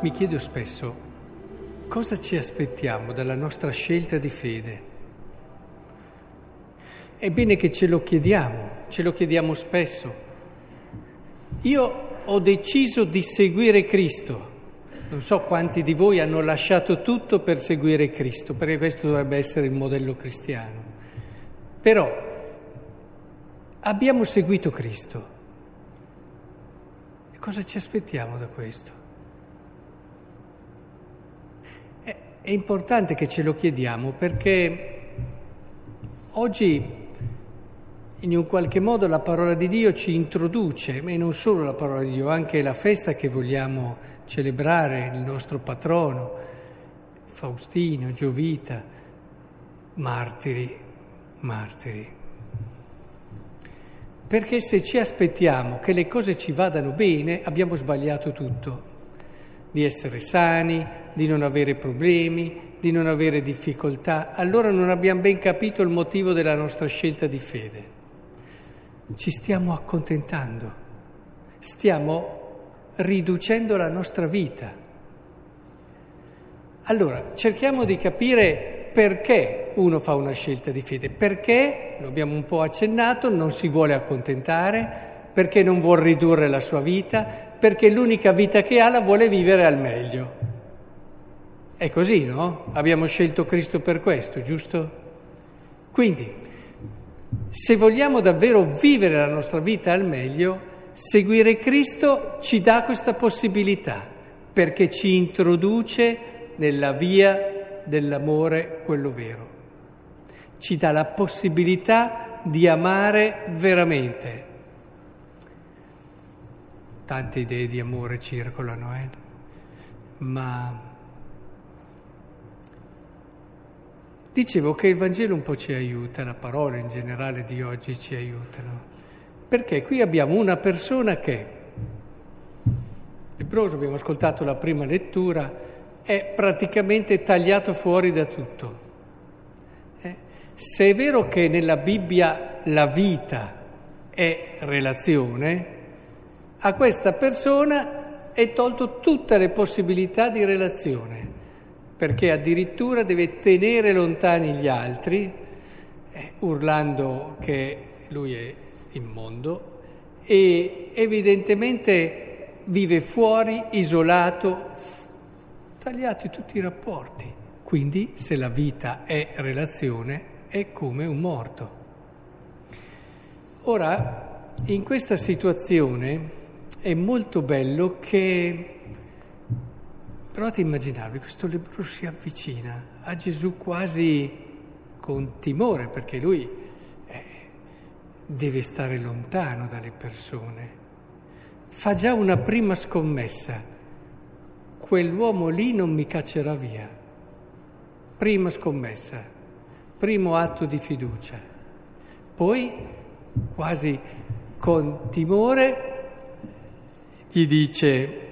mi chiedo spesso cosa ci aspettiamo dalla nostra scelta di fede. È bene che ce lo chiediamo, ce lo chiediamo spesso. Io ho deciso di seguire Cristo. Non so quanti di voi hanno lasciato tutto per seguire Cristo, perché questo dovrebbe essere il modello cristiano. Però abbiamo seguito Cristo. E cosa ci aspettiamo da questo? È importante che ce lo chiediamo perché oggi in un qualche modo la parola di Dio ci introduce, e non solo la parola di Dio, anche la festa che vogliamo celebrare, il nostro patrono, Faustino, Giovita, martiri, martiri. Perché se ci aspettiamo che le cose ci vadano bene, abbiamo sbagliato tutto, di essere sani, di non avere problemi, di non avere difficoltà, allora non abbiamo ben capito il motivo della nostra scelta di fede. Ci stiamo accontentando, stiamo riducendo la nostra vita. Allora, cerchiamo di capire perché uno fa una scelta di fede, perché, lo abbiamo un po' accennato, non si vuole accontentare, perché non vuole ridurre la sua vita, perché l'unica vita che ha la vuole vivere al meglio. È così, no? Abbiamo scelto Cristo per questo, giusto? Quindi, se vogliamo davvero vivere la nostra vita al meglio, seguire Cristo ci dà questa possibilità, perché ci introduce nella via dell'amore, quello vero. Ci dà la possibilità di amare veramente. Tante idee di amore circolano, eh? Ma Dicevo che il Vangelo un po' ci aiuta, la parola in generale di oggi ci aiutano, perché qui abbiamo una persona che, lebroso, abbiamo ascoltato la prima lettura, è praticamente tagliato fuori da tutto. Eh? Se è vero che nella Bibbia la vita è relazione, a questa persona è tolto tutte le possibilità di relazione perché addirittura deve tenere lontani gli altri, eh, urlando che lui è immondo e evidentemente vive fuori, isolato, tagliati tutti i rapporti. Quindi se la vita è relazione è come un morto. Ora, in questa situazione è molto bello che Provate a immaginarvi, questo lebbro si avvicina a Gesù quasi con timore, perché lui eh, deve stare lontano dalle persone. Fa già una prima scommessa, quell'uomo lì non mi caccerà via. Prima scommessa, primo atto di fiducia. Poi, quasi con timore, gli dice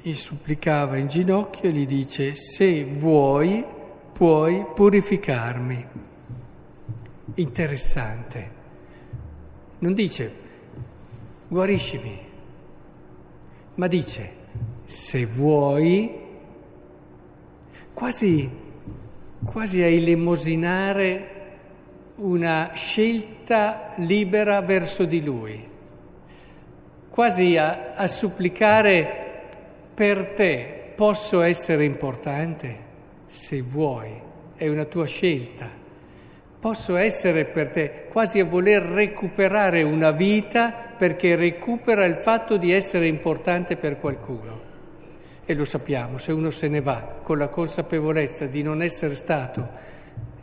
gli supplicava in ginocchio e gli dice, se vuoi puoi purificarmi. Interessante. Non dice, guariscimi, ma dice, se vuoi, quasi, quasi a elemosinare una scelta libera verso di lui, quasi a, a supplicare per te posso essere importante? Se vuoi, è una tua scelta. Posso essere per te quasi a voler recuperare una vita perché recupera il fatto di essere importante per qualcuno. E lo sappiamo, se uno se ne va con la consapevolezza di non essere stato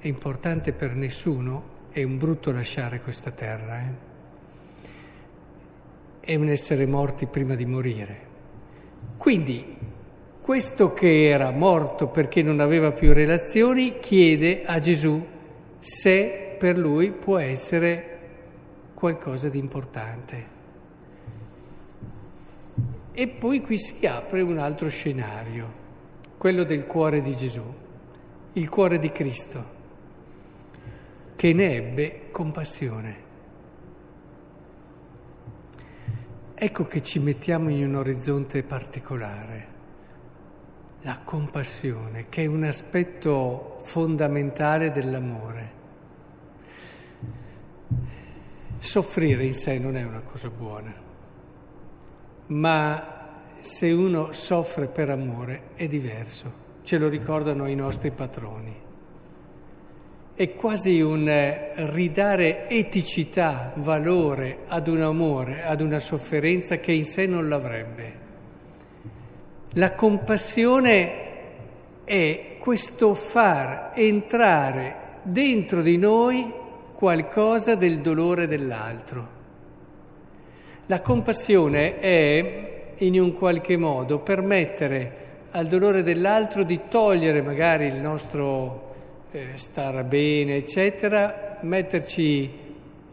importante per nessuno, è un brutto lasciare questa terra. Eh? È un essere morti prima di morire. Quindi questo che era morto perché non aveva più relazioni chiede a Gesù se per lui può essere qualcosa di importante. E poi qui si apre un altro scenario, quello del cuore di Gesù, il cuore di Cristo, che ne ebbe compassione. Ecco che ci mettiamo in un orizzonte particolare. la compassione, che è un aspetto fondamentale dell'amore. Soffrire in sé non è una cosa buona, ma se uno soffre per amore è diverso, ce lo ricordano i nostri patroni. È quasi un ridare eticità, valore ad un amore, ad una sofferenza che in sé non l'avrebbe. La compassione è questo far entrare dentro di noi qualcosa del dolore dell'altro. La compassione è in un qualche modo permettere al dolore dell'altro di togliere magari il nostro eh, stare bene, eccetera, metterci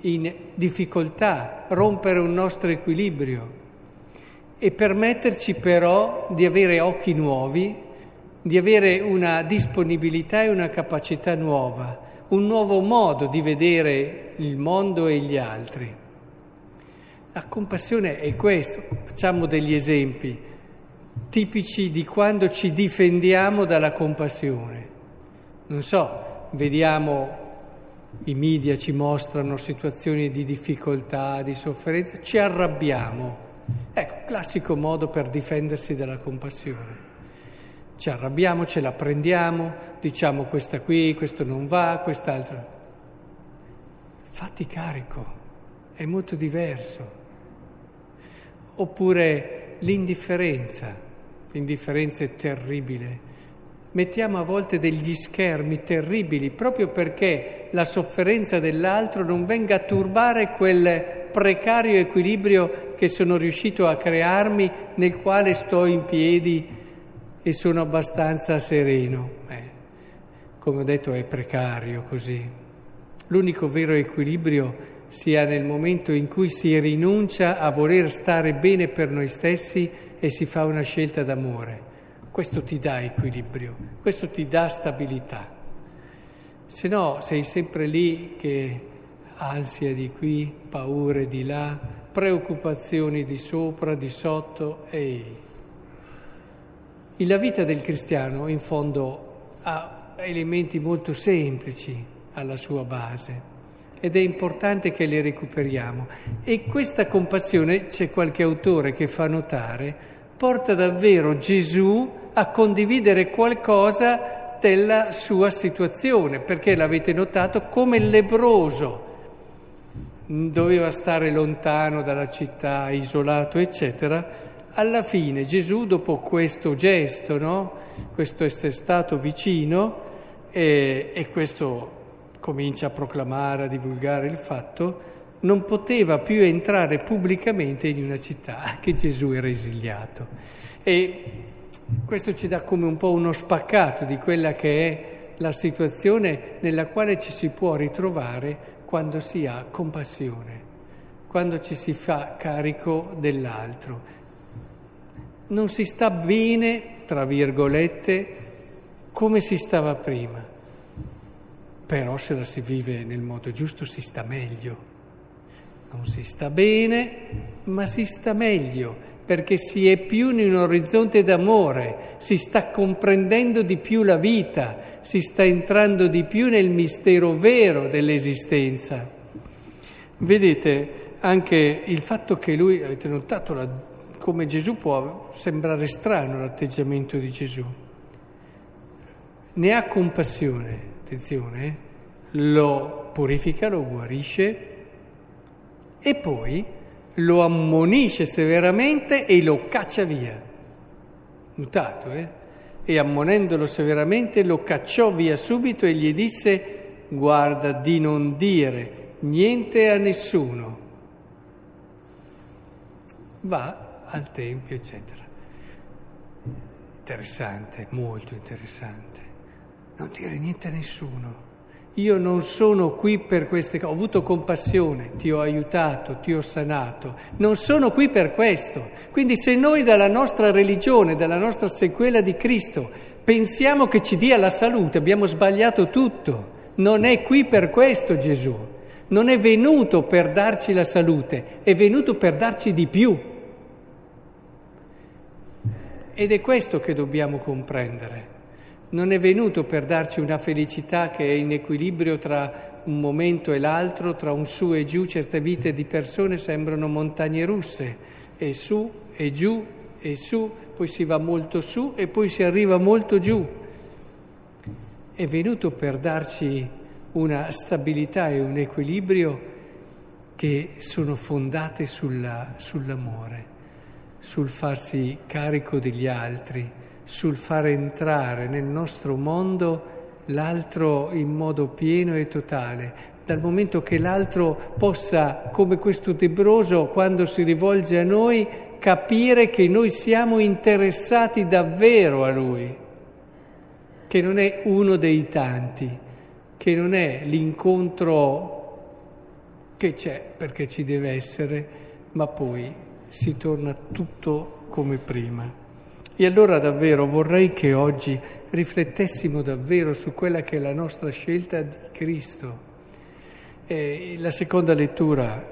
in difficoltà, rompere un nostro equilibrio e permetterci però di avere occhi nuovi, di avere una disponibilità e una capacità nuova, un nuovo modo di vedere il mondo e gli altri. La compassione è questo, facciamo degli esempi tipici di quando ci difendiamo dalla compassione. Non so, vediamo i media ci mostrano situazioni di difficoltà, di sofferenza, ci arrabbiamo Ecco, classico modo per difendersi dalla compassione. Ci arrabbiamo, ce la prendiamo, diciamo questa qui, questo non va, quest'altro. Fatti carico, è molto diverso. Oppure l'indifferenza, l'indifferenza è terribile. Mettiamo a volte degli schermi terribili proprio perché la sofferenza dell'altro non venga a turbare quel precario equilibrio che sono riuscito a crearmi nel quale sto in piedi e sono abbastanza sereno. Eh, come ho detto è precario così. L'unico vero equilibrio sia nel momento in cui si rinuncia a voler stare bene per noi stessi e si fa una scelta d'amore. Questo ti dà equilibrio, questo ti dà stabilità. Se no sei sempre lì che ansia di qui, paure di là, preoccupazioni di sopra, di sotto e la vita del cristiano in fondo ha elementi molto semplici alla sua base ed è importante che li recuperiamo e questa compassione, c'è qualche autore che fa notare, porta davvero Gesù a condividere qualcosa della sua situazione, perché l'avete notato come il lebroso doveva stare lontano dalla città, isolato, eccetera. Alla fine Gesù, dopo questo gesto, no? questo essere stato vicino, e, e questo comincia a proclamare, a divulgare il fatto, non poteva più entrare pubblicamente in una città che Gesù era esiliato. E questo ci dà come un po' uno spaccato di quella che è la situazione nella quale ci si può ritrovare quando si ha compassione, quando ci si fa carico dell'altro. Non si sta bene, tra virgolette, come si stava prima, però se la si vive nel modo giusto si sta meglio. Non si sta bene, ma si sta meglio perché si è più in un orizzonte d'amore, si sta comprendendo di più la vita, si sta entrando di più nel mistero vero dell'esistenza. Vedete anche il fatto che lui, avete notato la, come Gesù può sembrare strano l'atteggiamento di Gesù, ne ha compassione, attenzione, lo purifica, lo guarisce e poi lo ammonisce severamente e lo caccia via. Notato, eh? E ammonendolo severamente lo cacciò via subito e gli disse guarda di non dire niente a nessuno. Va al Tempio, eccetera. Interessante, molto interessante. Non dire niente a nessuno. Io non sono qui per queste cose, ho avuto compassione, ti ho aiutato, ti ho sanato, non sono qui per questo. Quindi se noi dalla nostra religione, dalla nostra sequela di Cristo, pensiamo che ci dia la salute, abbiamo sbagliato tutto. Non è qui per questo Gesù, non è venuto per darci la salute, è venuto per darci di più. ed è questo che dobbiamo comprendere. Non è venuto per darci una felicità che è in equilibrio tra un momento e l'altro, tra un su e giù, certe vite di persone sembrano montagne russe, e su e giù e su, poi si va molto su e poi si arriva molto giù. È venuto per darci una stabilità e un equilibrio che sono fondate sulla, sull'amore, sul farsi carico degli altri sul far entrare nel nostro mondo l'altro in modo pieno e totale, dal momento che l'altro possa, come questo debroso, quando si rivolge a noi, capire che noi siamo interessati davvero a lui, che non è uno dei tanti, che non è l'incontro che c'è perché ci deve essere, ma poi si torna tutto come prima. E allora davvero vorrei che oggi riflettessimo davvero su quella che è la nostra scelta di Cristo. E la seconda lettura,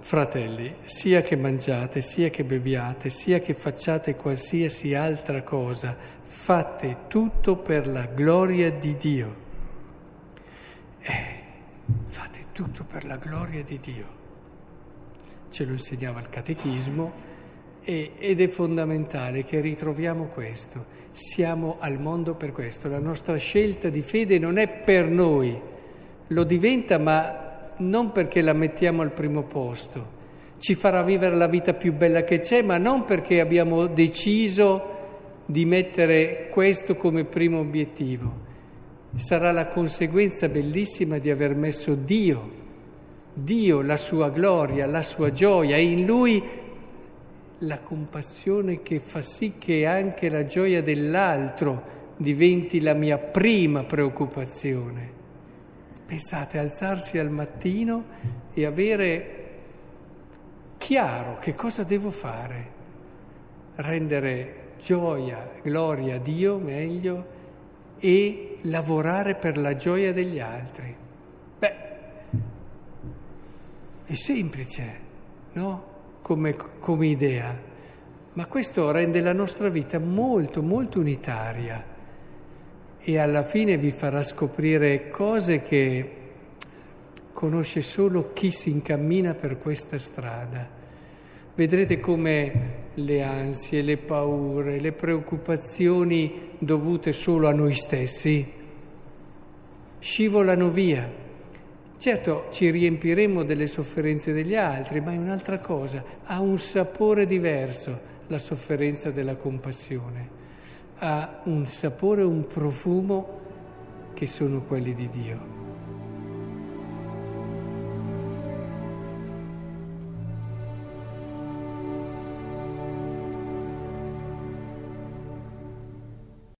fratelli, sia che mangiate, sia che beviate, sia che facciate qualsiasi altra cosa, fate tutto per la gloria di Dio. Eh, fate tutto per la gloria di Dio. Ce lo insegnava il catechismo ed è fondamentale che ritroviamo questo. Siamo al mondo per questo. La nostra scelta di fede non è per noi, lo diventa ma non perché la mettiamo al primo posto. Ci farà vivere la vita più bella che c'è, ma non perché abbiamo deciso di mettere questo come primo obiettivo. Sarà la conseguenza bellissima di aver messo Dio, Dio, la sua gloria, la sua gioia e in Lui la compassione che fa sì che anche la gioia dell'altro diventi la mia prima preoccupazione. Pensate, alzarsi al mattino e avere chiaro che cosa devo fare, rendere gioia, gloria a Dio meglio e lavorare per la gioia degli altri. Beh, è semplice, no? Come, come idea, ma questo rende la nostra vita molto, molto unitaria. E alla fine vi farà scoprire cose che conosce solo chi si incammina per questa strada. Vedrete come le ansie, le paure, le preoccupazioni dovute solo a noi stessi scivolano via Certo ci riempiremo delle sofferenze degli altri, ma è un'altra cosa, ha un sapore diverso la sofferenza della compassione, ha un sapore, un profumo che sono quelli di Dio.